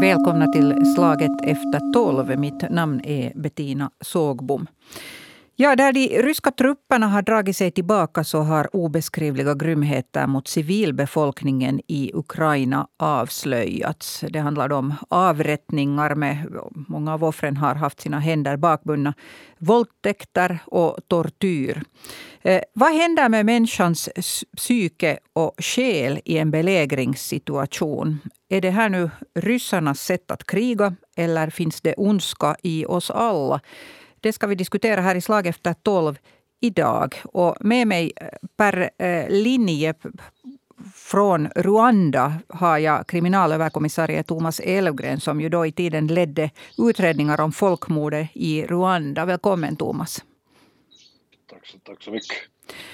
Välkomna till Slaget efter tolv. Mitt namn är Bettina Sågbom. Ja, där de ryska trupperna har dragit sig tillbaka så har obeskrivliga grymheter mot civilbefolkningen i Ukraina avslöjats. Det handlar om avrättningar med många av offren har haft sina händer bakbundna, våldtäkter och tortyr. Eh, vad händer med människans psyke och själ i en belägringssituation? Är det här nu ryssarnas sätt att kriga eller finns det ondska i oss alla? Det ska vi diskutera här i Slag efter tolv idag. Och med mig eh, per eh, linje från Rwanda har jag kriminalöverkommissarie Thomas Elfgren som ju då i tiden ledde utredningar om folkmordet i Rwanda. Välkommen Thomas. Tack så, tack så mycket.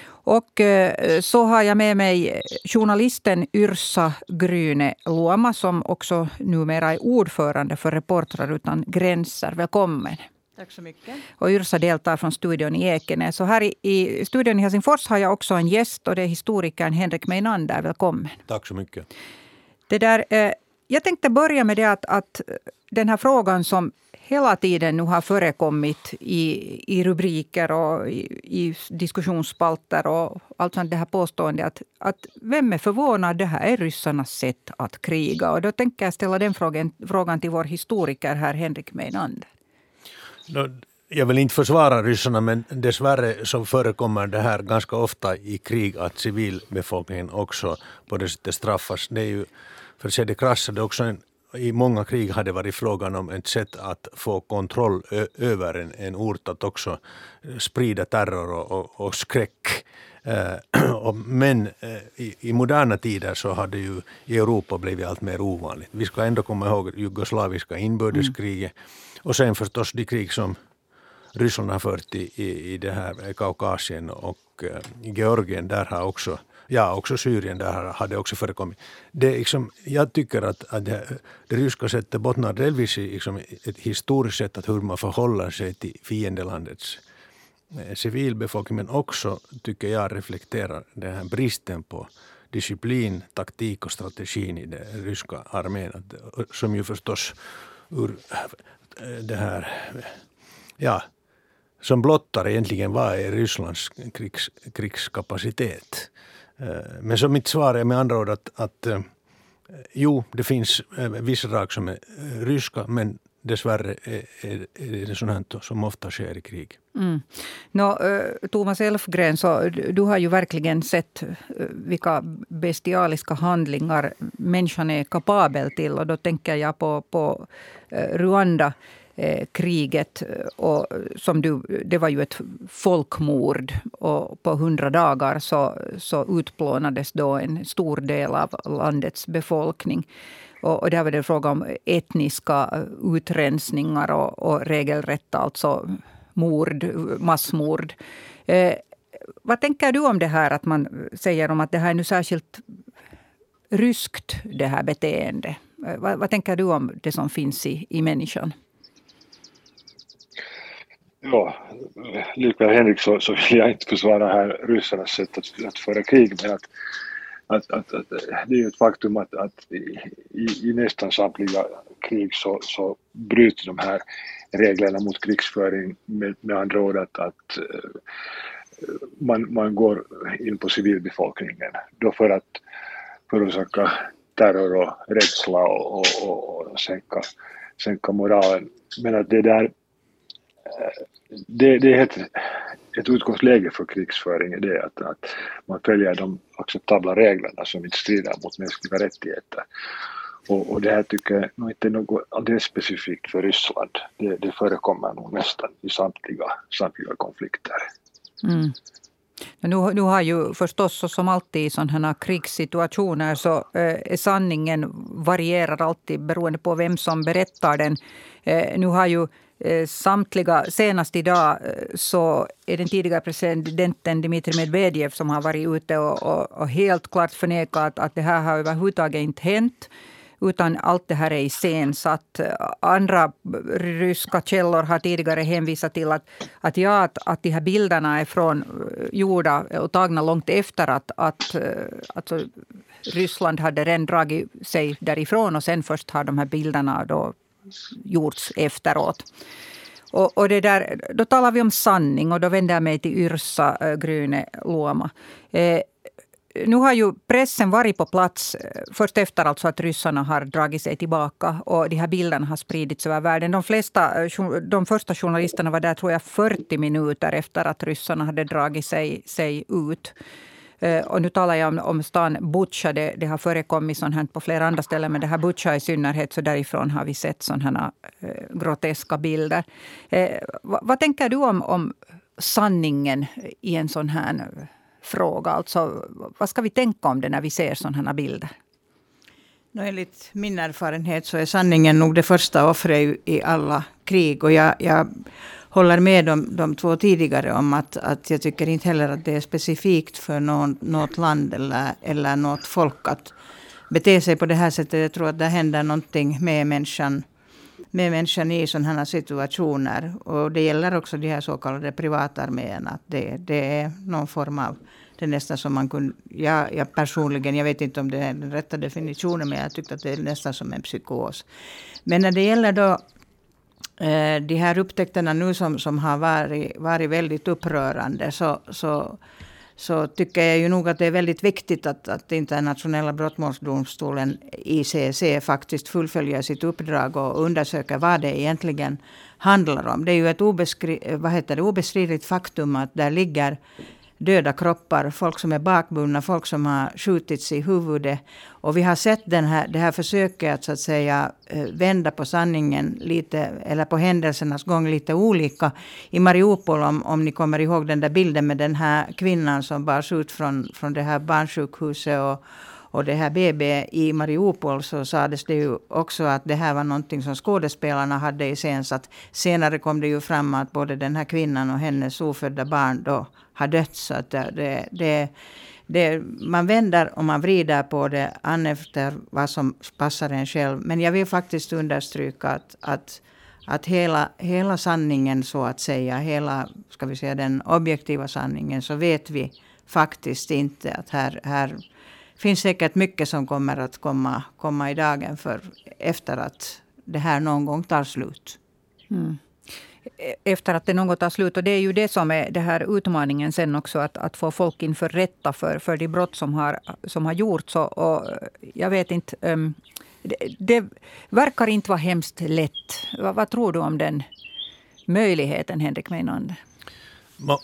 Och eh, så har jag med mig journalisten Yrsa Gryne Luoma som också numera är ordförande för Reportrar utan gränser. Välkommen. Tack så mycket. Och Yrsa deltar från studion i Ekenäs. Så här i, i studion i Helsingfors har jag också en gäst och det är historikern Henrik Meinander. Välkommen. Tack så mycket. Det där, eh, jag tänkte börja med det att, att den här frågan som hela tiden nu har förekommit i, i rubriker och i, i diskussionsspalter och allt sånt det här påståendet att, att vem är förvånad? Det här är ryssarnas sätt att kriga. Och då tänker jag ställa den frågan, frågan till vår historiker här, Henrik Meinander. Jag vill inte försvara ryssarna men dessvärre så förekommer det här ganska ofta i krig att civilbefolkningen också på det sättet straffas. Det är ju, för att säga det krassa, det är också en, i många krig har det varit frågan om ett sätt att få kontroll över en, en ort, att också sprida terror och, och, och skräck. Uh, men uh, i, i, moderna tider så har det ju i Europa blivit allt mer ovanligt. Vi ska ändå komma ihåg jugoslaviska inbördeskriget mm och sen förstås de krig som Ryssland har fört i, i, i det här Kaukasien och eh, Georgien. Där har också Ja, också Syrien där har det också förekommit. Det liksom, jag tycker att, att det, det ryska sättet bottnar delvis i liksom ett historiskt sätt att hur man förhåller sig till fiendelandets eh, civilbefolkning men också, tycker jag, reflekterar den här bristen på disciplin, taktik och strategin i den ryska armén. Eh, som ju förstås ur Eh, det här, ja, som blottar egentligen vad är Rysslands krigs, krigskapacitet. Eh, men som mitt svar är med andra ord att, att eh, jo, det finns vissa drag som är ryska men dessvärre är, är, är det sånt som ofta sker i krig. Mm. Nå, eh, Thomas Elfgren, så du har ju verkligen sett eh, vilka bestialiska handlingar människan är kapabel till. Och då tänker jag på, på eh, Rwanda kriget. Och som du, det var ju ett folkmord. Och på hundra dagar så, så utplånades då en stor del av landets befolkning. Och, och där var det fråga om etniska utrensningar och, och regelrätta alltså mord, massmord. Eh, vad tänker du om det här att man säger om att det här är nu särskilt ryskt, det här beteendet? Eh, vad, vad tänker du om det som finns i, i människan? Ja, likväl Henrik så, så vill jag inte försvara här ryssarnas sätt att, att föra krig men att, att, att, att det är ju ett faktum att, att i, i, nästan samtliga krig så, så bryter de här reglerna mot krigsföring med, med andra ord att, att eh, man, man går in på civilbefolkningen då för att förorsaka terror och rädsla och, och, och, och sänka, sänka moralen. Men att det där det, det är ett, ett utgångsläge för krigsföring det är att, att man följer de acceptabla reglerna som inte strider mot mänskliga rättigheter. Och, och det här tycker jag nog inte är något alldeles specifikt för Ryssland. Det, det förekommer nog nästan i samtliga, samtliga konflikter. Mm. Nu, nu har ju förstås, som alltid i sådana här krigssituationer, så eh, sanningen varierar alltid beroende på vem som berättar den. Eh, nu har ju Eh, samtliga, senast idag eh, så är den tidigare presidenten Dmitrij Medvedev som har varit ute och, och, och, helt klart förnekat att det här har överhuvudtaget inte hänt utan allt det här är iscensatt. Eh, andra ryska källor har tidigare hänvisat till att, att, ja, att, att de här bilderna är från, gjorda och tagna långt efter att, att alltså, Ryssland hade redan dragit sig därifrån och sen först har de här bilderna då gjorts efteråt. Och, och det där, då talar vi om sanning och då vänder jag mig till Yrsa eh, Gryne Luoma. Eh, nu har ju pressen varit på plats eh, först efter alltså att ryssarna har dragit sig tillbaka och de här bilderna har spridits över världen. De, flesta, eh, de första journalisterna var där tror jag 40 minuter efter att ryssarna hade dragit sig, sig ut. Eh, och nu talar jag om, om stan Butja. Det, det har förekommit sånt här på flera andra ställen, men det här Butja i synnerhet, så därifrån har vi sett sådana eh, groteska bilder. Eh, vad, vad, tänker du om, om sanningen i en sån här fråga? Alltså, vad ska vi tänka om det när vi ser sådana här bilder? No, enligt min erfarenhet så är sanningen nog det första offret i alla krig. Och jag, jag håller med de, de två tidigare om att, att jag tycker inte heller att det är specifikt för någon, något land eller, eller något folk att bete sig på det här sättet. Jag tror att det händer någonting med människan, med människan i sådana här situationer. Och det gäller också de här så kallade privatarméerna. Att det, det är någon form av det är nästan som man kunde... Jag, jag personligen, jag vet inte om det är den rätta definitionen, men jag tyckte att det är nästan som en psykos. Men när det gäller då Eh, de här upptäckterna nu som, som har varit, varit väldigt upprörande så, så, så tycker jag ju nog att det är väldigt viktigt att, att internationella brottmålsdomstolen ICC faktiskt fullföljer sitt uppdrag och undersöker vad det egentligen handlar om. Det är ju ett obeskri, vad heter det, obestridligt faktum att där ligger döda kroppar, folk som är bakbundna, folk som har skjutits i huvudet. Och vi har sett den här, det här försöket att, så att säga, eh, vända på sanningen lite, eller på händelsernas gång lite olika. I Mariupol, om, om ni kommer ihåg den där bilden med den här kvinnan som bars ut från, från det här barnsjukhuset och, och det här BB i Mariupol så sades det ju också att det här var någonting som skådespelarna hade iscensatt. Senare kom det ju fram att både den här kvinnan och hennes ofödda barn då har dött. Så att det, det, det, man vänder och man vrider på det an efter vad som passar en själv. Men jag vill faktiskt understryka att, att, att hela, hela sanningen så att säga, hela ska vi säga, den objektiva sanningen, så vet vi faktiskt inte att här, här finns säkert mycket som kommer att komma, komma i dagen för efter att det här någon gång tar slut. Mm efter att det något tar slut. Och det är ju det som är det här utmaningen sen också, att, att få folk inför rätta för, för de brott som har, som har gjorts. Och, och jag vet inte, um, det, det, verkar inte vara hemskt lätt. Vad, vad, tror du om den möjligheten, Henrik Meinander?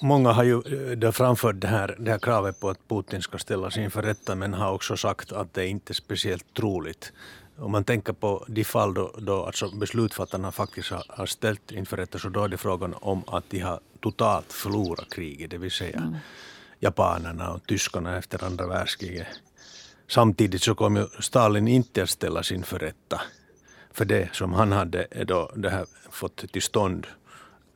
Många har ju eh, framfört det här, det här kravet på att Putin ska ställas inför rätta men har också sagt att det inte är speciellt troligt om man tänker på de fall då, då alltså beslutsfattarna faktiskt har, har ställt inför rätta så då är det frågan om att de har totalt förlorat kriget, det vill säga mm. japanerna och tyskarna efter andra världskriget. Samtidigt så kom ju Stalin inte att ställas inför rätta för det som han hade då det här fått till stånd,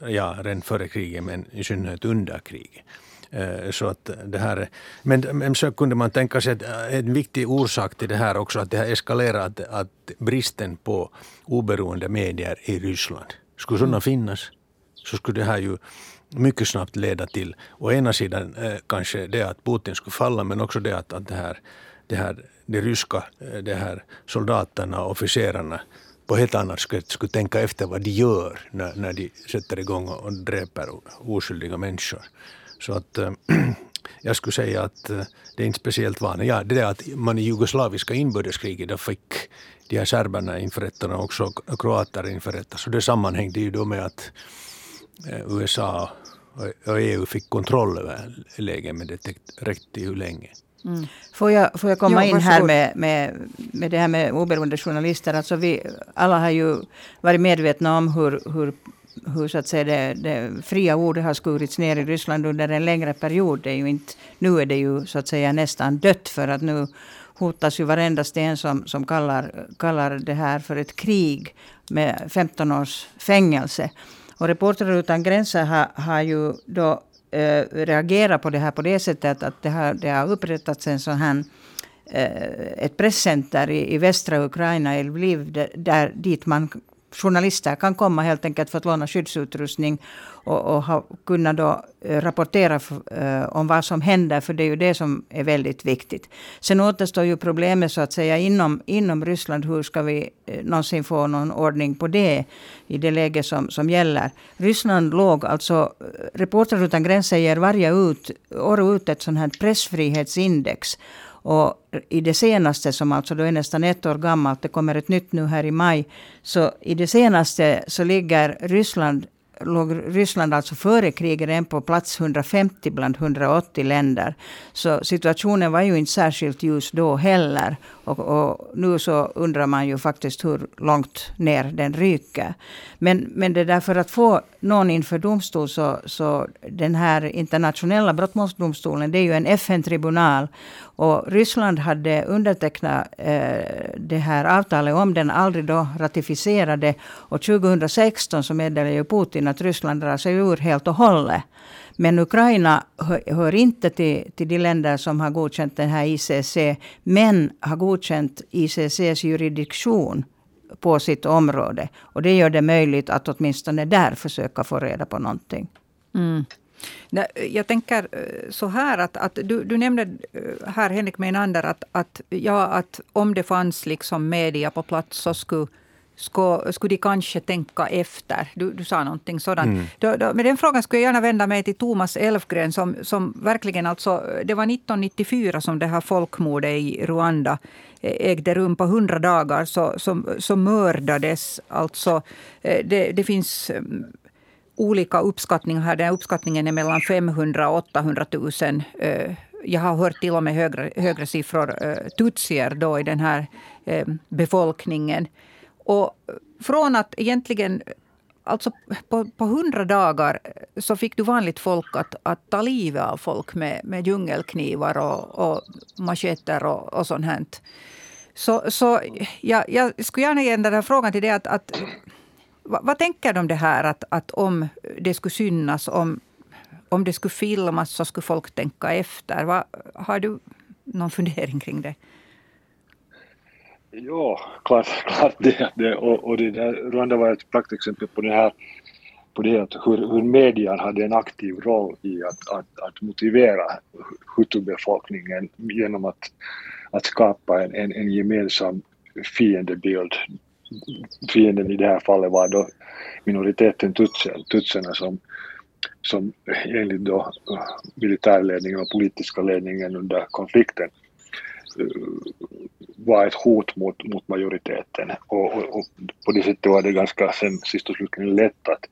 ja, redan före kriget men i synnerhet under kriget. Eh, så att det här, men, men så kunde man tänka sig att eh, en viktig orsak till det här också att det har eskalerat att bristen på oberoende medier i Ryssland. Skulle sådana mm. finnas så skulle det här ju mycket snabbt leda till å ena sidan eh, kanske det att Putin skulle falla men också det att, att det här, det här de ryska det här soldaterna och officerarna på helt annat sätt skulle tänka efter vad de gör när, när de sätter igång och dräper oskyldiga människor. Så att äh, jag skulle säga att äh, det är inte speciellt vanligt. Ja, det är att man i jugoslaviska inbördeskriget då fick de här serberna inför rätta och också kroater inför rätta. Så det sammanhängde ju då med att äh, USA och EU fick kontroll över läget men det räckte ju länge. Mm. Får, jag, får jag komma jo, in här med, med, med det här med oberoende journalister? Alltså vi alla har ju varit medvetna om hur, hur hur så att säga, det, det, fria ordet har skurits ner i Ryssland under en längre period. Det är ju inte, nu är det ju så att säga nästan dött för att nu hotas ju varenda sten som, som kallar, kallar det här för ett krig med 15 års fängelse. Och Reportrar utan gränser har, har ju då äh, på det här på det sättet att det har, det har upprättats en sån här eh, ett presscenter i, i västra Ukraina, i Lviv, där, dit man journalister kan komma helt enkelt för att låna skyddsutrustning och, och ha, kunna då eh, rapportera för, eh, om vad som händer, för det är ju det som är väldigt viktigt. Sen återstår ju problemet så att säga inom, inom Ryssland. Hur ska vi eh, någonsin få någon ordning på det i det läge som, som gäller? Ryssland låg alltså, Reportrar utan gränser ger varje ut, år ut ett sånt här pressfrihetsindex. Och i det senaste, som alltså då är nästan ett år gammalt, det kommer ett nytt nu här i maj, så i det senaste så ligger Ryssland låg Ryssland alltså före kriget än på plats 150 bland 180 länder. Så situationen var ju inte särskilt ljus då heller. Och, och, nu så undrar man ju faktiskt hur långt ner den ryker. Men, men det där för att få någon inför domstol så, så den här internationella brottmålsdomstolen det är ju en FN-tribunal. Och Ryssland hade undertecknat eh, det här avtalet om den aldrig då ratificerade. Och 2016 så meddelade ju Putin att Ryssland drar sig ur helt och hållet. Men Ukraina hör, hör, inte till, till de länder som har godkänt den här ICC, men har godkänt ICCs juridiktion på sitt område. Och det gör det möjligt att åtminstone där försöka få reda på någonting. Mm. Jag tänker eh, så här att, att du, du nämnde eh, här Henrik Meinander att, att, ja, att om det fanns liksom media på plats så skulle skulle, skulle de kanske tänka efter? Du, du sa någonting sådant. Mm. Då, då, med den frågan skulle jag gärna vända mig till Thomas Elfgren som, som verkligen alltså, det var 1994 som det här folkmordet i Rwanda eh, ägde rum på 100 dagar. Så, så, så mördades alltså, eh, det, det finns mm, olika uppskattningar här. Den uppskattningen är mellan 500 och 800 000 jag har hört till och med högre, högre siffror, tutsier då i den här befolkningen. Och från att egentligen Alltså på, på hundra dagar så fick du vanligt folk att, att ta livet av folk med, med djungelknivar och, och macheter och, och sånt här. Så, så jag, jag skulle gärna ge den här frågan till dig. Att, att, vad, vad, tänker du om det här att, att om det skulle synas, om, om det skulle filmas så skulle folk tänka efter. Vad, har du någon fundering kring det? Ja, klart, klart det. det och, och det där, Rwanda var ett praktexempel på det här på det att hur, hur median hade en aktiv roll i att, att, att motivera hutubefolkningen genom att, att skapa en, en, en gemensam fiendebild. Fienden i det här fallet var då minoriteten tutsen, tutserna som, som enligt då eh, militärledningen och politiska ledningen under konflikten Eh, var ett hot mot, mot majoriteten och, och, och, på det sättet var det ganska sen sist och slutligen lätt att,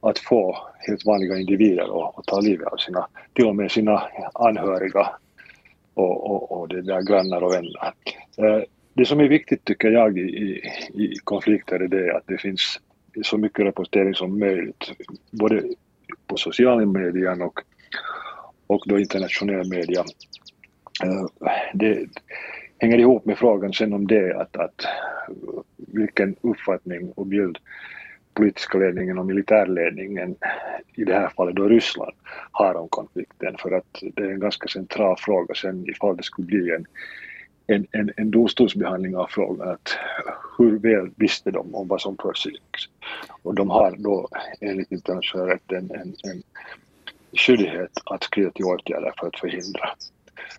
att få helt vanliga individer att ta livet av sina, till och med sina anhöriga och, och, och det där grannar och vänner. Eh, det som är viktigt tycker jag i, i, i konflikter är det att det finns så mycket rapportering som möjligt, både på sociala medier och, och då internationell media. Eh, det, hänger ihop med frågan sen om det att, att vilken uppfattning och bild politiska ledningen och militärledningen, i det här fallet då Ryssland, har om konflikten. För att det är en ganska central fråga sen ifall det skulle bli en, en, en, en domstolsbehandling av frågan. Att hur väl visste de om vad som försiggick? Och de har då enligt internationell rätt en, en, en skyldighet att skrida till åtgärder för att förhindra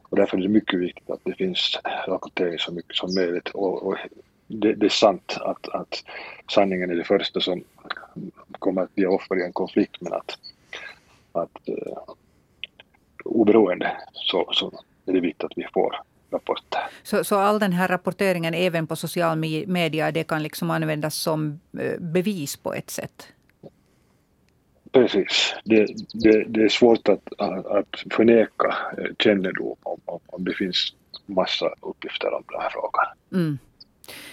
och därför är det mycket viktigt att det finns rapportering så mycket som möjligt. Och, och det, det, är sant att, att sanningen är det första som kommer att bli offer i en konflikt, men att, att uh, oberoende så, så är det viktigt att vi får rapporter. Så, så all den här rapporteringen även på social media, det kan liksom användas som eh, bevis på ett sätt? Precis. Det, det, det är svårt att, att förneka eh, kännedom om, om, om det finns massa uppgifter om den här frågan. Mm.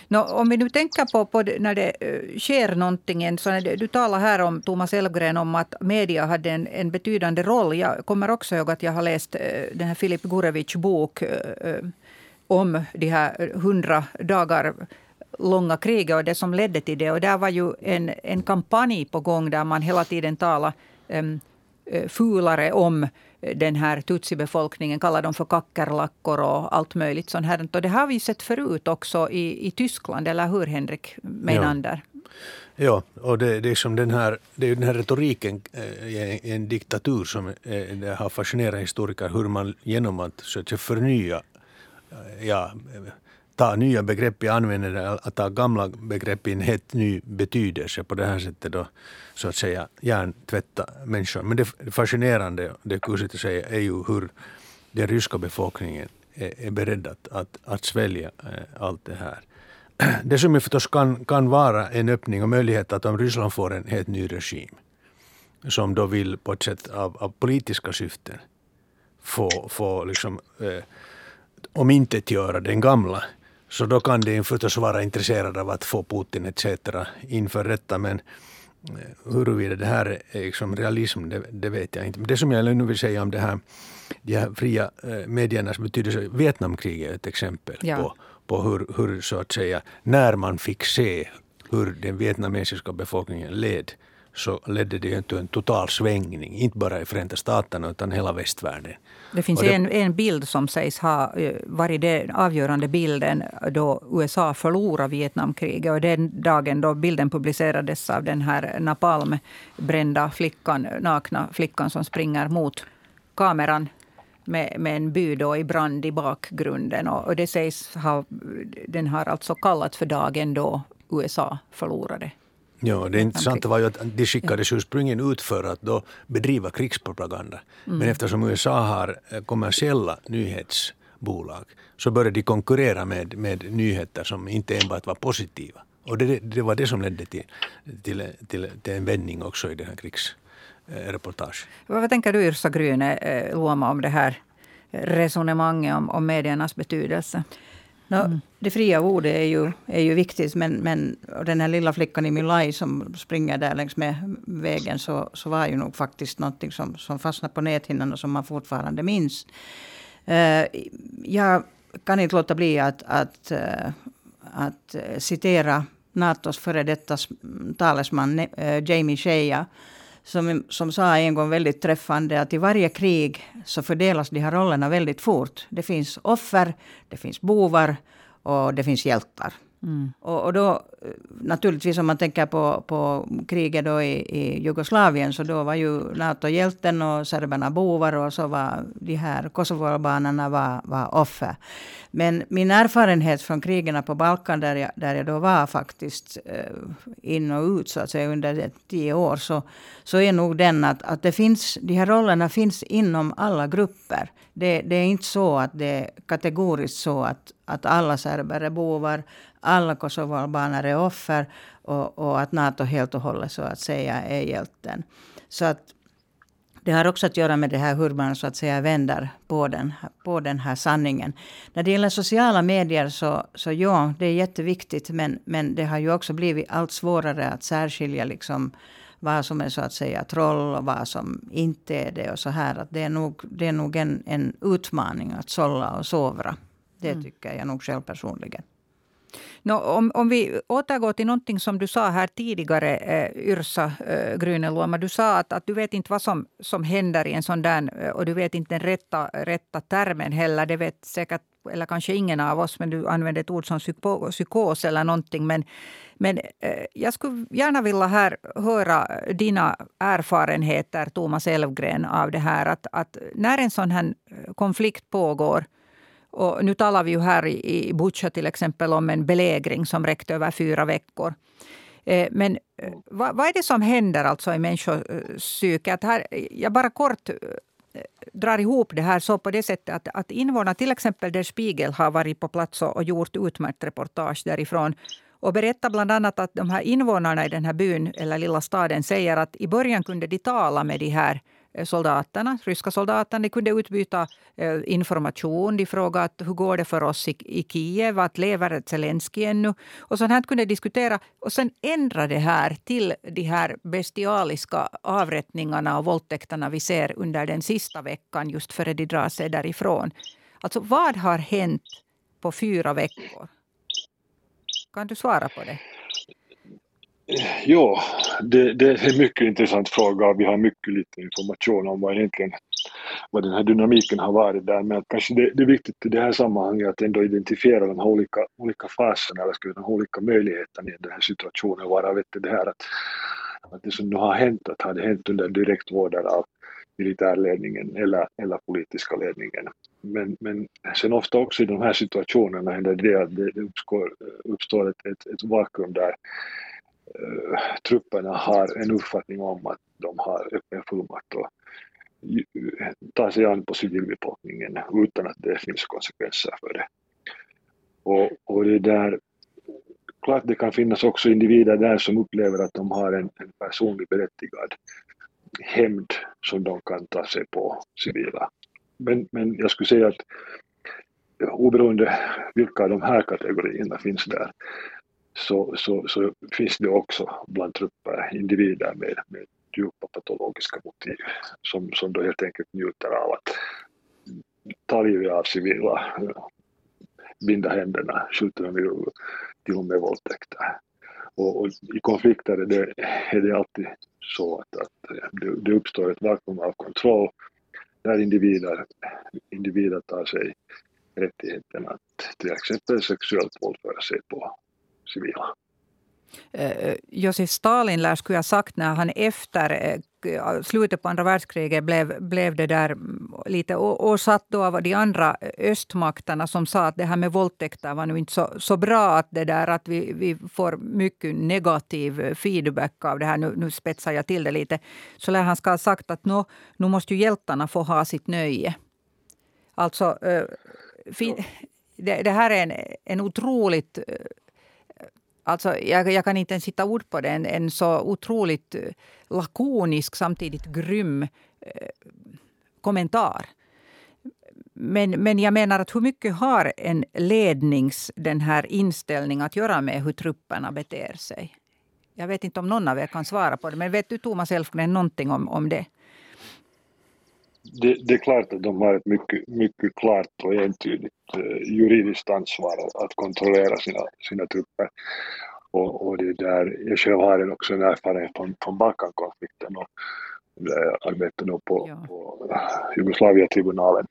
No, om vi nu tänker på, på när det eh, sker någonting. Så det, du talar här om Thomas Elfgren om att media hade en, en betydande roll. Jag kommer också ihåg att jag har läst eh, den här Filip Gurevic bok om de här hundra dagar långa kriget och det som ledde till det. Och där var ju en, en kampanj på gång där man hela tiden talade um, fulare om den här tutsibefolkningen, kallade dem för kackerlackor och allt möjligt sånt här. Och det har vi sett förut också i, i Tyskland, eller hur Henrik Meinander? Ja. Ja, och det, det, är som den här, det är den här retoriken eh, i en, en diktatur som eh, har fascinerat historiker hur man genom att att förnya, eh, ja, ta nya begrepp i användande, att ta gamla begrepp i en helt ny betydelse på det här sättet då så att säga hjärntvätta människor. Men det fascinerande, det kusligt att säga, är ju hur den ryska befolkningen är, är beredd att, att, att svälja eh, allt det här. Det som ju förstås kan, kan vara en öppning och möjlighet att om Ryssland får en helt ny regim som då vill på ett sätt av, av politiska syften få, få liksom, eh, omintetgöra den gamla så då kan de förstås vara intresserade av att få Putin etc. inför rätta. Men eh, huruvida det här är liksom realism, det, det, vet jag inte. Men det som jag nu vill säga om det här, de här fria eh, mediernas betydelse. Vietnamkriget är ett exempel ja. på på hur, hur, så att säga, när man fick se hur den vietnamesiska befolkningen led så ledde det till en total svängning, inte bara i Förenta Staterna utan hela västvärlden. Det finns det, en, en bild som sägs ha eh, varit den avgörande bilden då USA förlorade Vietnamkriget. Och den dagen då bilden publicerades av den här napalmbrända flickan, nakna flickan som springer mot kameran med, med en by då i brand i bakgrunden. Och, och det sägs ha, den har alltså kallats för dagen då USA förlorade. Ja, det intressanta var ju att de skickades ursprungligen ut för att då bedriva krigspropaganda. Mm. Men eftersom USA har eh, kommersiella nyhetsbolag så började de konkurrera med, med nyheter som inte enbart var positiva. Och det, det var det som ledde till, till, till, till en vändning också i den här krigs Eh. Vad tänker du Yrsa Gryne eh, Luoma om det här resonemanget om, om mediernas betydelse? No, mm. Det fria ordet är ju, är ju viktigt, men, men den här lilla flickan i Milaj som springer där längs med vägen så, så var ju nog faktiskt någonting som, som fastnade på näthinnan och som man fortfarande minns. Uh, jag kan inte låta bli att, att, uh, att citera Natos före detta talesman uh, Jamie Shea som, som sa en gång väldigt träffande att i varje krig så fördelas de här rollerna väldigt fort. Det finns offer, det finns bovar och det finns hjältar. Mm. Och, och, då eh, naturligtvis om man tänker på, på kriget då i, i Jugoslavien så då var ju NATO hjälten och serberna bovar och så var de här kosovoalbanerna var, var offer. Men min erfarenhet från krigen på Balkan där jag, där jag då var faktiskt eh, in och ut så att säga under tio år så, så är nog den att, att det finns, de här rollerna finns inom alla grupper. Det, det är inte så att det är kategoriskt så att, att alla serber är bovar, alla kosovoalbaner är offer och, och, att NATO helt och hållet så att säga är hjälten. Så att det har också att göra med det här hur man så att säga vänder på den, på den här sanningen. När det gäller sociala medier så, så ja, det är jätteviktigt. Men, men det har ju också blivit allt svårare att särskilja liksom vad som är så att säga troll och vad som inte är det. och så här. Att det är nog, det är nog en, en utmaning att sålla och sovra. Det mm. tycker jag nog själv personligen. No, om, om vi återgår till någonting som du sa här tidigare, eh, Yrsa eh, Gryneluoma. Du sa att, att du vet inte vad som, som händer i en sån där, eh, och du vet inte den rätta, rätta termen heller. Det vet säkert, eller kanske ingen av oss, men du använde ett ord som psykos eller någonting. Men, men eh, jag skulle gärna vilja här höra dina erfarenheter, Thomas Elfgren, av det här. Att, att när en sån här konflikt pågår och nu talar vi ju här i, i Butja till exempel om en belägring som räckte över fyra veckor. Eh, men eh, vad, vad, är det som händer alltså i människopsyket? Här, jag bara kort eh, drar ihop det här så på det sättet att, att invånarna, till exempel Der Spiegel har varit på plats och, och gjort utmärkt reportage därifrån och berättar bland annat att de här invånarna i den här byn eller lilla staden säger att i början kunde de tala med de här Eh, Eh, soldaterna, ryska soldaterna. De kunde utbyta eh, information. De frågade att, hur går det för oss i, i Kiev, att lever Zelenskyj ännu? Och sånt här kunde diskutera. Och sen ändra det här till de här bestialiska avrättningarna och våldtäkterna vi ser under den sista veckan just före de drar sig därifrån. Alltså vad har hänt på fyra veckor? Kan du svara på det? Jo, det, det, är en mycket intressant fråga vi har mycket lite information om vad egentligen vad den här dynamiken har varit där. Men kanske det, det är viktigt i det här sammanhanget att ändå identifiera de här olika, olika faserna eller ska de olika möjligheterna i den här situationen. Varav det här att, att det som nu har hänt, att har det hänt under direkt vårdare av militärledningen eller, eller politiska ledningen. Men, men sen ofta också i de här situationerna händer det att det uppstår, uppstår ett, ett, ett vakuum där trupperna har en uppfattning om att de har öppen fullmakt och tar sig an på civilbefolkningen utan att det finns konsekvenser för det. Och, och det där, klart det kan finnas också individer där som upplever att de har en, en personlig berättigad hämnd som de kan ta sig på civila. Men, men jag skulle säga att oberoende vilka av de här kategorierna finns där så, så, så finns det också bland trupper individer med, med djupa patologiska motiv som, som då helt enkelt njuter av att ta livet av civila, binda händerna, skjuta dem i huvudet, till och med våldtäkter. Och, och, i konflikter är det, är det alltid så att, att eh, det, det uppstår ett vakuum av kontroll där individer, individer tar sig rättigheten att till exempel sexuellt våldföra sig på civila. Uh, Josef Stalin lär skulle ha sagt när han efter uh, slutet på andra världskriget blev, blev det där mm, lite åsatt då av de andra östmakterna som sa att det här med våldtäkter var nu inte så, så bra. Att, det där, att vi, vi får mycket negativ feedback av det här. Nu, nu spetsar jag till det lite. Så lär han ska ha sagt att nu, nu måste ju hjältarna få ha sitt nöje. Alltså, fin, det, det, här är en, en otroligt Alltså, jag, jag, kan inte ens hitta ord på det. En, en så otroligt eh, lakonisk, samtidigt grym eh, kommentar. Men, men jag menar att hur mycket har en lednings den här inställningen att göra med hur trupperna beter sig? Jag vet inte om någon av er kan svara på det. Men vet du Thomas Elfgren någonting om, om det? Det, det, är klart att de har ett mycket, mycket klart och entydigt eh, juridiskt ansvar att kontrollera sina, sina trupper. Och, och det där, jag själv har också en erfarenhet från, från Balkankonflikten och nu på, ja. på Jugoslavia-tribunalen.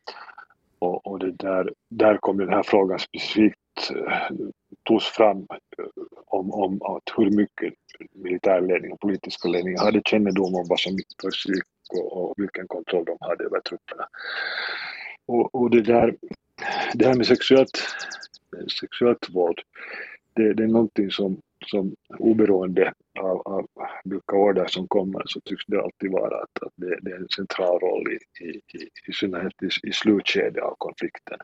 Och, och det där, där kom den här frågan specifikt eh, togs fram eh, om, om att hur mycket militärledning och politiska ledning hade kännedom om vad som försiggick och, och vilken kontroll de hade över trupperna. Och, och det, där, det här med sexuellt, sexuellt våld, det, det är någonting som, som oberoende av, av vilka order som kommer så tycks det alltid vara att, att det, det är en central roll i, i, i, i synnerhet i, i slutskedet av konflikten.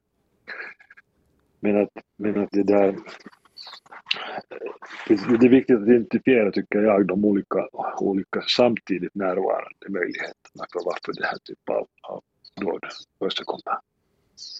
Men att, men att det där det är viktigt att identifiera, tycker jag, de olika, olika samtidigt närvarande möjligheterna för varför det här typen av, av dåd åstadkommer.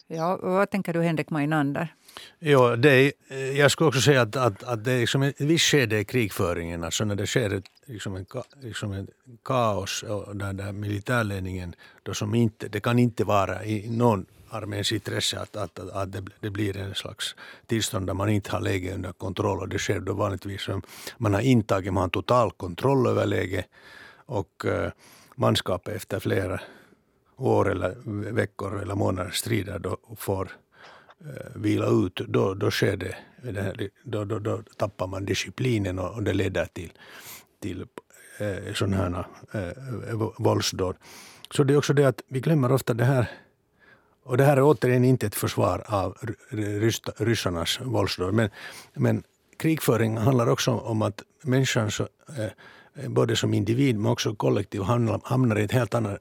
Ja, vad tänker du Henrik Majnander? Ja, det är, jag skulle också säga att, att, att det är liksom ett visst skede i krigföringen, alltså när det sker ett, liksom en, liksom en kaos och där, där militärledningen, då som inte, det kan inte vara i någon arméns intresse att, att, att, att det, det, blir en slags tillstånd där man inte har läget under kontroll. Och det sker då vanligtvis som man har intagit, man har total kontroll över läget. Och eh, manskapet efter flera år eller veckor eller månader strider då får eh, vila ut, då, då sker det, då, då, då tappar man disciplinen och, och det leder till, till eh, sådana här eh, våldsdåd. Så det är också det att vi glömmer ofta det här och det här är återigen inte ett försvar av ryssarnas våldsdåd. Men, men krigföring handlar också om att människan så, eh, både som individ men också kollektiv hamnar i ett helt annat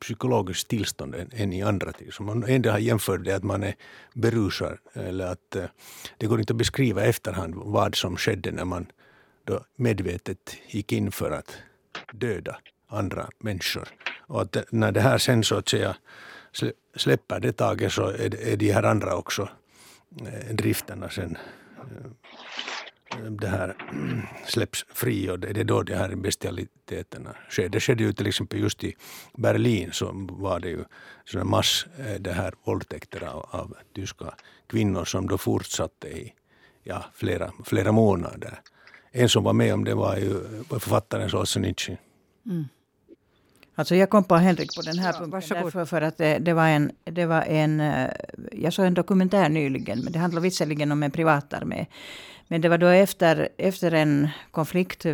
psykologiskt tillstånd än, än i andra tider. Man ändå har jämfört det att man är berusad. Eller att, eh, det går inte att beskriva i efterhand vad som skedde när man då medvetet gick in för att döda andra människor. Och att när det här sen så att säga släpper det taget så är, är de här andra också eh, drifterna sen eh, det här släpps fri och det är då de här bestialiteterna sker. Det skedde ju till exempel just i Berlin så var det ju sådana mass eh, det här våldtäkter av, av tyska kvinnor som då fortsatte i ja, flera, flera månader en som var med om det var ju författaren Solzhenitsyn. Mm. Alltså jag kom på Henrik på den här ja, punkten därför för att det, det, var en, det var en... Eh, jag såg en dokumentär nyligen, men det handlar visserligen om en privatarmé. Men det var då efter, efter en konflikt,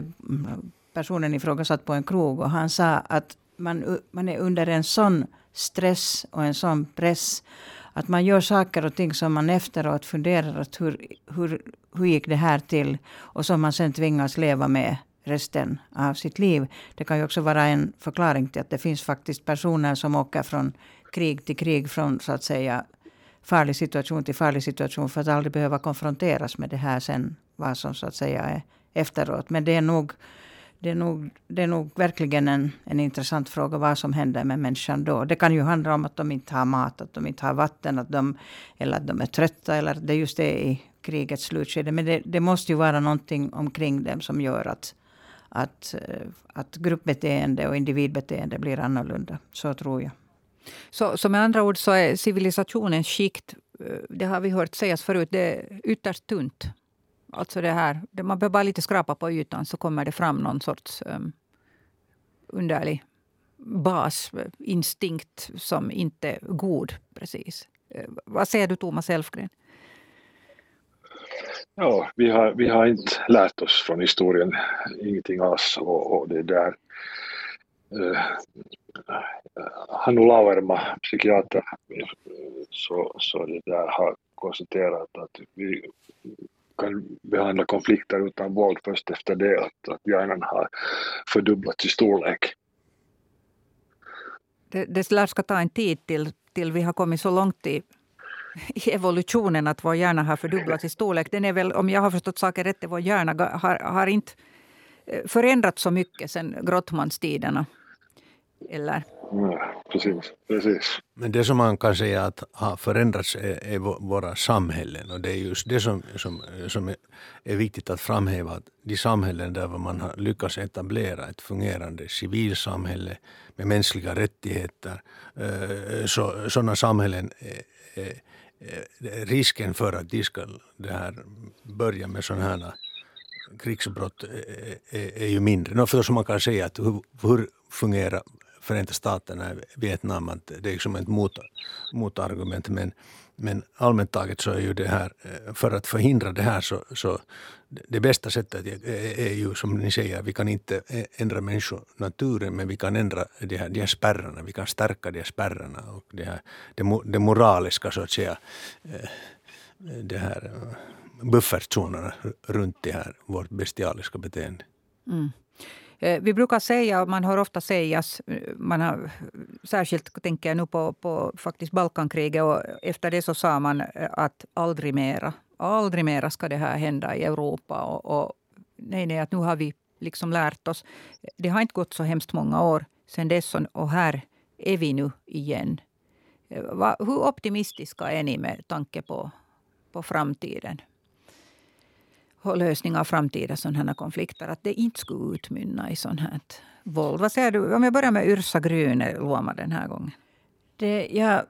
personen ifråga satt på en krog och han sa att man, man är under en sån stress och en sån press att man gör saker och ting som man efteråt funderar att hur, hur, hur gick det här till? Och som man sen tvingas leva med resten av sitt liv. Det kan ju också vara en förklaring till att det finns faktiskt personer som åker från krig till krig, från så att säga farlig situation till farlig situation för att aldrig behöva konfronteras med det här sen, vad som så att säga är efteråt. Men det är nog, det är nog, det är nog verkligen en, en intressant fråga vad som händer med människan då. Det kan ju handla om att de inte har mat, att de inte har vatten, att de, eller att de är trötta eller det just är i krigets slutskede. Men det, det måste ju vara någonting omkring dem som gör att, att, eh, att gruppbeteende och individbeteende blir annorlunda. Så tror jag. Så, så med andra ord så är civilisationens skikt, eh, det har vi hört sägas förut, det är ytterst tunt. Alltså det här, man behöver bara lite skrapa på ytan så kommer det fram någon sorts um, underlig basinstinkt som inte är god precis. Eh, vad säger du Thomas Elfgren? Ja, vi har, vi har inte lärt oss från historien ingenting alls och, och det där uh, Hannu Lauerma, psykiater, så, så det där har konstaterat att vi kan behandla konflikter utan våld först efter det att, att hjärnan har fördubblats i storlek. Det, det lär ska ta en tid till, till vi har kommit så långt i, i evolutionen att vår hjärna har fördubblats i storlek. Den är väl, om jag har förstått saker rätt, vår hjärna har, har inte eh, förändrats så mycket sedan grottmanstiderna. Eller? Ja, precis, precis. Men det som man kan säga att har förändrats är, är våra samhällen och det är just det som, som, som är, är viktigt att framhäva. Att de samhällen där man har lyckats etablera ett fungerande civilsamhälle med mänskliga rättigheter, eh, så, sådana samhällen är Eh, risken för att de ska det här, börja med sådana här eh, krigsbrott är, är, ju mindre. No, förstås som man kan säga att hur, hur fungerar Förenta Staterna, i Vietnam, att det är liksom ett mot, motargument. Men, men allmänt taget så är ju det här, för att förhindra det här så, så det bästa sättet är ju som ni säger, vi kan inte ändra människonaturen men vi kan ändra de här, de här spärrarna, vi kan stärka de här spärrarna och det, här, det, det moraliska så att säga, eh, det här eh, buffertzonerna runt det här, vårt bestialiska beteende. Mm. Eh, vi brukar säga, och man hör ofta sägas, man har, särskilt tänker jag nu på, på faktiskt Balkankriget och efter det så sa man att aldrig mera, aldrig mera ska det här hända i Europa. Och, och nej, nej, att nu har vi liksom lärt oss. Det har inte gått så hemskt många år sedan dess och här är vi nu igen. Hur optimistiska är ni med tanke på, på framtiden? lösning av framtida sådana konflikter. Att det inte skulle utmynna i sånt här våld. Vad säger du? Om jag börjar med Yrsa Gryne, Luoma, den här gången. Det, jag,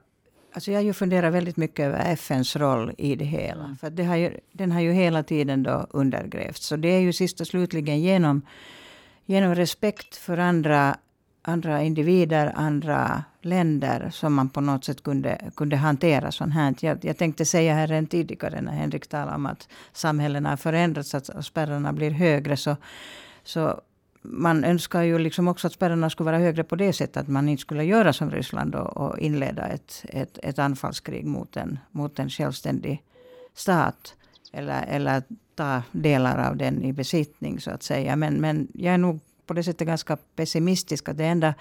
alltså jag ju funderar väldigt mycket över FNs roll i det hela. Mm. För det har ju, den har ju hela tiden då undergrävts. Så det är ju sist och slutligen genom, genom respekt för andra andra individer, andra länder som man på något sätt kunde, kunde hantera sånt här. Jag, jag tänkte säga här än tidigare när Henrik talade om att samhällena har förändrats, att spärrarna blir högre. Så, så man önskar ju liksom också att spärrarna skulle vara högre på det sättet att man inte skulle göra som Ryssland och, och inleda ett, ett, ett anfallskrig mot en, mot en självständig stat. Eller, eller ta delar av den i besittning så att säga. Men, men jag är nog på det sättet ganska pessimistiska. Det enda,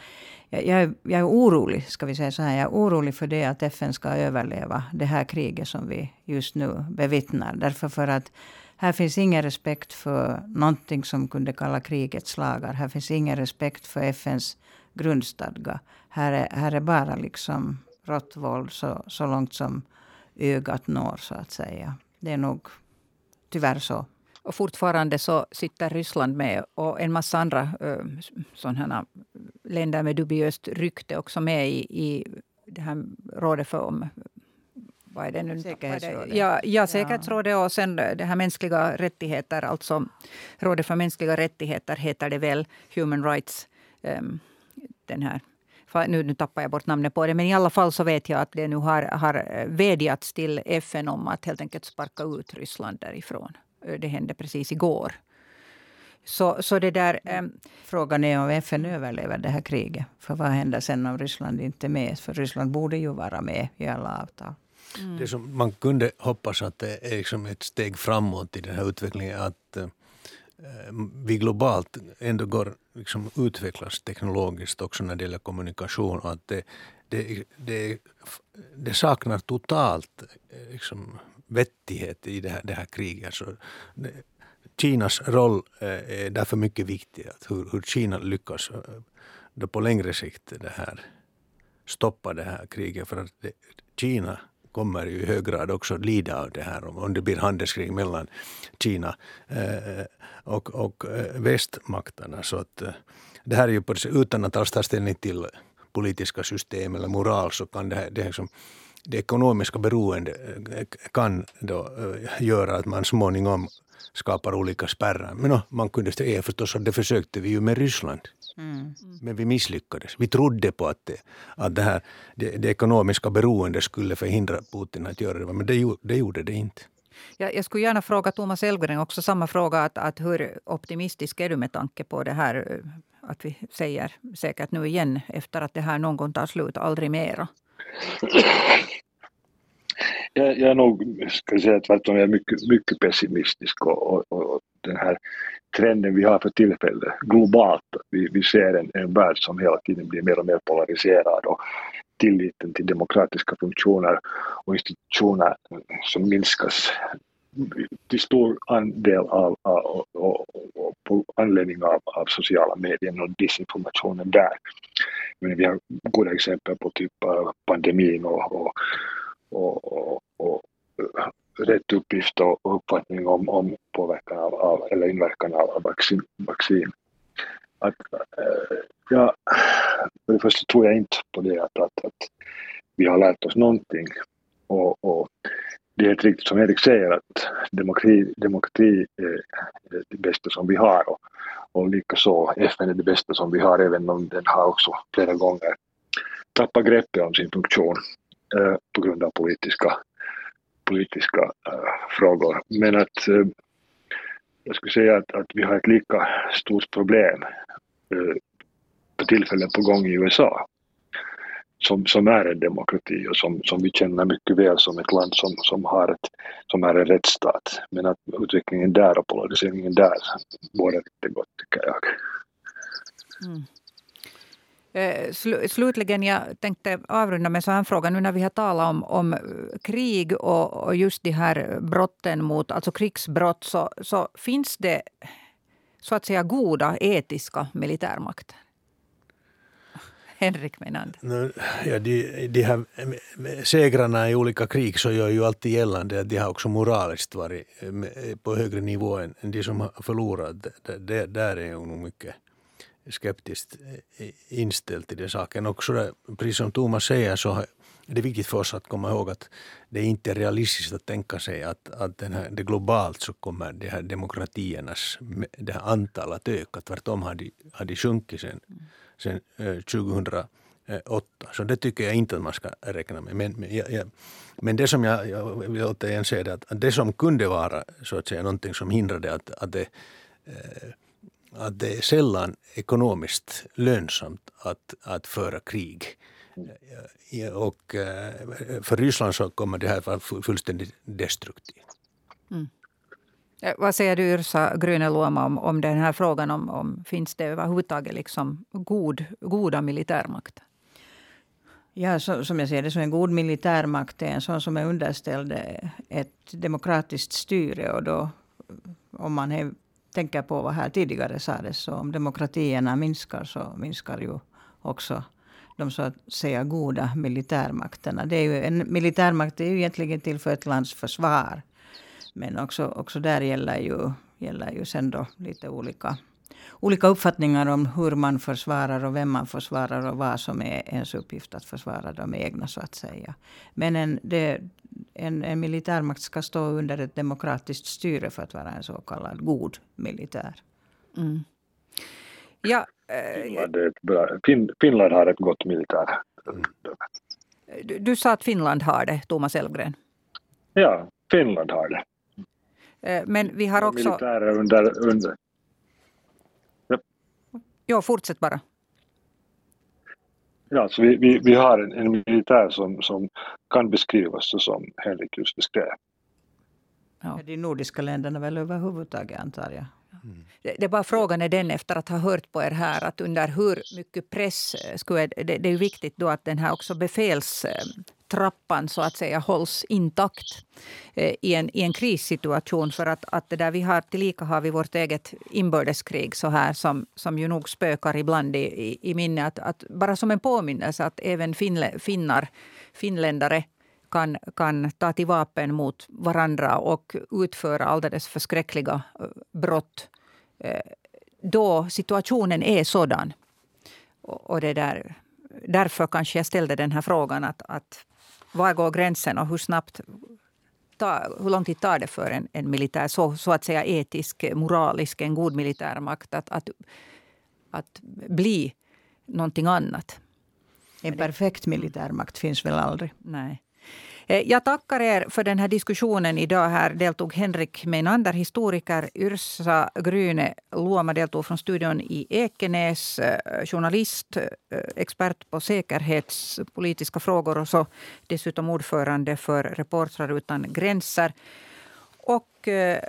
jag, jag, är, jag är orolig, ska vi säga så här, jag är orolig för det att FN ska överleva det här kriget som vi just nu bevittnar. Därför för att här finns ingen respekt för någonting som kunde kalla krigets lagar. Här finns ingen respekt för FNs grundstadga. Här är, här är bara liksom rått våld så, så långt som ögat når, så att säga. Det är nog tyvärr så. Och fortfarande så sitter Ryssland med och en massa andra eh, sådana länder med dubiöst rykte också med i, i det här rådet för om vad är det nu? Säkerhetsrådet. Ja, ja, säkerhetsrådet och sen det här mänskliga rättigheter, alltså Rådet för mänskliga rättigheter heter det väl, Human Rights, um, den här nu, nu tappar jag bort namnet på det, men i alla fall så vet jag att det nu har, har vädjats till FN om att helt enkelt sparka ut Ryssland därifrån. Det hände precis igår. Så, så det där, um, Frågan är om FN överlever det här kriget. För vad händer sen om Ryssland inte är med? För Ryssland borde ju vara med i alla avtal. Mm. Det som man kunde hoppas att det är liksom ett steg framåt i den här utvecklingen att eh, vi globalt ändå går liksom utvecklas teknologiskt också när det gäller kommunikation. Och att det, det, det, det saknar totalt eh, liksom, vettighet i det här, det här kriget. Alltså, det, Kinas roll eh, är därför mycket viktig. Att hur, hur Kina lyckas eh, då på längre sikt det här, stoppa det här kriget. För att det, Kina kommer ju i hög grad också lida av det här om det blir handelskrig mellan Kina eh, och, och eh, västmakterna. Så att, eh, det här är ju på, utan att alls ta ställning till politiska system eller moral så kan det, här, det, liksom, det ekonomiska beroende kan då göra att man småningom skapar olika spärrar. Men no, man kunde säga förstås att det försökte vi ju med Ryssland. Mm. Men vi misslyckades. Vi trodde på att, det, att det, här, det, det ekonomiska beroendet skulle förhindra Putin att göra det, men det, det gjorde det inte. Ja, jag skulle gärna fråga Thomas Elfgren också samma fråga. Att, att hur optimistisk är du med tanke på det här att vi säger säkert nu igen efter att det här någon gång tar slut, aldrig mera? Jag, jag är nog, ska jag säga tvärtom, jag är mycket, mycket pessimistisk och, och, och den här trenden vi har för tillfället globalt. Vi, vi ser en, en värld som hela tiden blir mer och mer polariserad och tilliten till demokratiska funktioner och institutioner eh, som minskas till stor andel av, av av, på anledning av, av sociala medier och disinformationen där. Men vi har goda exempel på typ eh, pandemin och, och, och, och rätt uppgift och uppfattning om, om påverkan av, av, eller inverkan av vaccin. vaccin. Att, eh, äh, ja, för det första tror jag inte på det att, att, att vi har lärt oss någonting. Och, och det är helt riktigt som Erik säger att demokrati, demokrati är det bästa som vi har och, och likaså FN är det bästa som vi har även om den har också flera gånger tappat greppet om sin funktion eh, på grund av politiska politiska äh, frågor. Men att äh, jag skulle säga att, att vi har ett lika stort problem äh, på tillfället på gång i USA som, som är en demokrati och som, som vi känner mycket väl som ett land som, som, har ett, som är en rättsstat. Men att utvecklingen där och polariseringen där båda inte gott tycker jag. Mm. Eh, Sl slutligen, jag tänkte avrunda med så här fråga. Nu när vi har talat om, om krig och, och, just de här brotten mot, alltså krigsbrott, så, så finns det så att säga goda etiska militärmakter? Henrik Menander. Ja, de, de här segrarna i olika krig så gör ju alltid gällande att de har också moraliskt varit eh, på högre nivå än de som har förlorat. Det, där är ju nog mycket skeptiskt eh, inställd till den saken. Och så precis som Thomas säger så är det viktigt för oss att komma ihåg att det inte är realistiskt att tänka sig att, att den här, det globalt så kommer de här demokratiernas det här antal att öka. Tvärtom har de, har de sjunkit sen, sen eh, 2008. Så det tycker jag inte att man ska räkna med. Men, men, jag, jag, men det som jag, jag vill återigen säga det att det som kunde vara så att säga någonting som hindrade att, att det eh, att det är sällan ekonomiskt lönsamt att, att föra krig. Och eh, för Ryssland så kommer det här vara fullständigt destruktivt. Mm. Vad säger du Yrsa Grüne-Luoma om, om den här frågan om, om finns det överhuvudtaget liksom god, goda militärmakter? Ja, så, som jag ser det så en god militärmakt är en sån som är underställd ett demokratiskt styre. Och då, om man är tänker på vad här tidigare sades, så om demokratierna minskar så minskar ju också de så att säga goda militärmakterna. Det är ju, en militärmakt är ju egentligen till för ett lands försvar. Men också, också där gäller ju, gäller ju sen då lite olika olika uppfattningar om hur man försvarar och vem man försvarar och vad som är ens uppgift att försvara de egna så att säga. Men en, det, en, en militärmakt ska stå under ett demokratiskt styre för att vara en så kallad god militär. Mm. Ja, äh, Finland, är ett bra, fin, Finland har ett gott militär. Du, du sa att Finland har det, Thomas Elfgren. Ja, Finland har det. Eh, men vi har också... Militärer under, under, Ja, fortsätt bara. Ja, så vi, vi, vi har en, en militär som, som kan beskrivas så som Henrik just beskrev. Ja. De nordiska länderna väl överhuvudtaget antar jag. Mm. Det, det är bara frågan är den efter att ha hört på er här att under hur mycket press skulle det, det är viktigt då att den här också befäls trappan så att säga hålls intakt eh, i, en, i en krissituation. För att, att det där vi har, tillika har vi vårt eget inbördeskrig så här som, som ju nog spökar ibland i, i, i minne. Att, att, bara som en påminnelse att även finle, finnar, finländare kan, kan ta till vapen mot varandra och utföra alldeles förskräckliga eh, brott eh, då situationen är sådan. Och det där, därför kanske jag ställde den här frågan. att, att var går gränsen och hur snabbt ta, hur lång tid tar det för en, en militär, så, så att säga etisk, moralisk, en god militärmakt att, att, att bli någonting annat? En perfekt militärmakt finns väl aldrig? Nej. Eh, jag tackar er för den här diskussionen. Idag här deltog Henrik Meinander, historiker. Yrsa Gryne Luoma deltog från studion i Ekenäs. Eh, journalist, eh, expert på säkerhetspolitiska frågor och så dessutom ordförande för Reportrar utan gränser. Och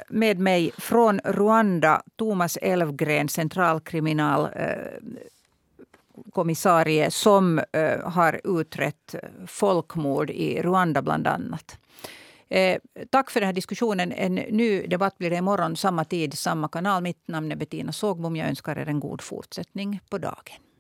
med mig från Rwanda, Thomas Elfgren, centralkriminal kommissarie som eh, har utrett folkmord i Rwanda bland annat. Eh, tack för den här diskussionen. En ny debatt blir det imorgon, samma tid, samma kanal. Mitt namn är Bettina Sågbom. Jag önskar er en god fortsättning på dagen.